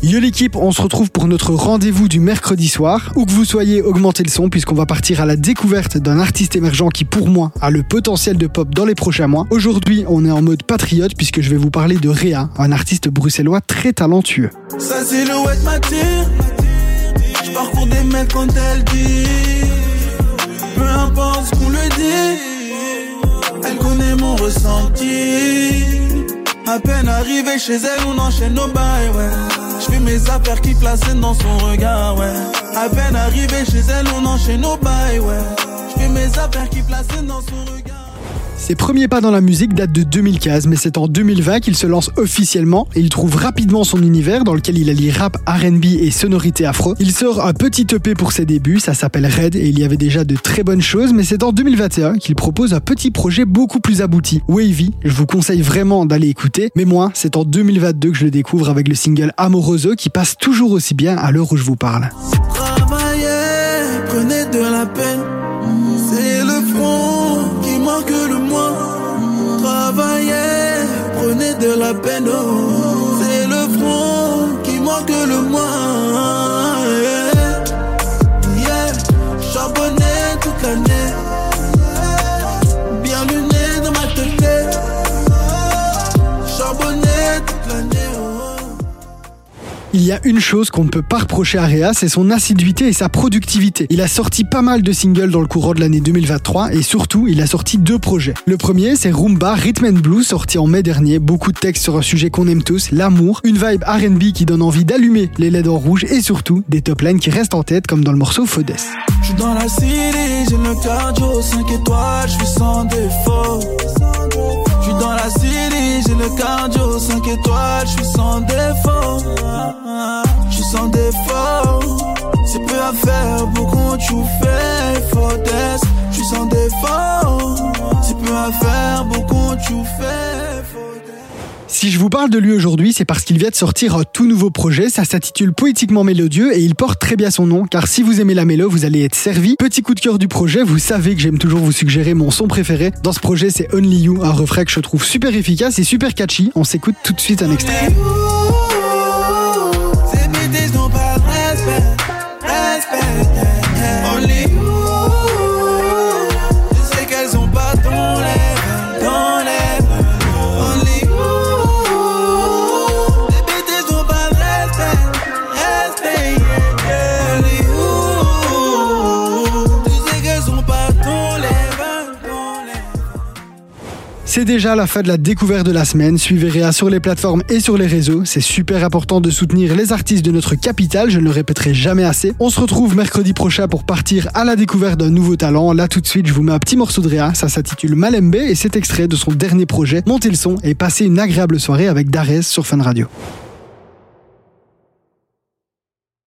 Yo l'équipe, on se retrouve pour notre rendez-vous du mercredi soir. Où que vous soyez, augmentez le son puisqu'on va partir à la découverte d'un artiste émergent qui pour moi a le potentiel de pop dans les prochains mois. Aujourd'hui, on est en mode patriote puisque je vais vous parler de Réa, un artiste bruxellois très talentueux. Je parcours des mecs quand elle dit. Peu importe ce qu'on lui dit. Elle connaît mon ressenti. À peine arrivé chez elle, on enchaîne nos bails, ouais. Je fais mes affaires qui placent dans son regard, ouais. À peine arrivé chez elle, on enchaîne nos bails, ouais. Je fais mes affaires qui placent dans son regard. Ses premiers pas dans la musique datent de 2015, mais c'est en 2020 qu'il se lance officiellement et il trouve rapidement son univers dans lequel il allie rap, RB et sonorité afro. Il sort un petit EP pour ses débuts, ça s'appelle Red et il y avait déjà de très bonnes choses, mais c'est en 2021 qu'il propose un petit projet beaucoup plus abouti, Wavy. Je vous conseille vraiment d'aller écouter, mais moi, c'est en 2022 que je le découvre avec le single Amoroso qui passe toujours aussi bien à l'heure où je vous parle. Travaillez, prenez de la peine. C'est le oh. C'est le front qui manque le moins. Yeah, yeah. Charbonné toute l'année. Il y a une chose qu'on ne peut pas reprocher à Réa, c'est son assiduité et sa productivité. Il a sorti pas mal de singles dans le courant de l'année 2023 et surtout, il a sorti deux projets. Le premier, c'est Roomba Rhythm and Blues, sorti en mai dernier. Beaucoup de textes sur un sujet qu'on aime tous, l'amour, une vibe R&B qui donne envie d'allumer les LED en rouge et surtout des top lines qui restent en tête comme dans le morceau Fodes. Je suis dans la city, j'ai le cardio 5 étoiles, je suis sans défaut. Je suis dans la city, j'ai le cardio 5 étoiles, je suis sans défaut. Je suis sans défaut. C'est peu à faire, beaucoup tu fais, fautesse. Je suis sans défaut. C'est peu à faire, beaucoup tu fais. Si je vous parle de lui aujourd'hui, c'est parce qu'il vient de sortir un tout nouveau projet. Ça s'intitule Poétiquement Mélodieux et il porte très bien son nom, car si vous aimez la mélo, vous allez être servi. Petit coup de cœur du projet, vous savez que j'aime toujours vous suggérer mon son préféré. Dans ce projet, c'est Only You, un refrain que je trouve super efficace et super catchy. On s'écoute tout de suite un extrait. C'est déjà la fin de la découverte de la semaine. Suivez Réa sur les plateformes et sur les réseaux. C'est super important de soutenir les artistes de notre capitale, je ne le répéterai jamais assez. On se retrouve mercredi prochain pour partir à la découverte d'un nouveau talent. Là tout de suite, je vous mets un petit morceau de Réa, ça s'intitule Malembe et c'est extrait de son dernier projet. Montez le son et passez une agréable soirée avec Darès sur Fun Radio.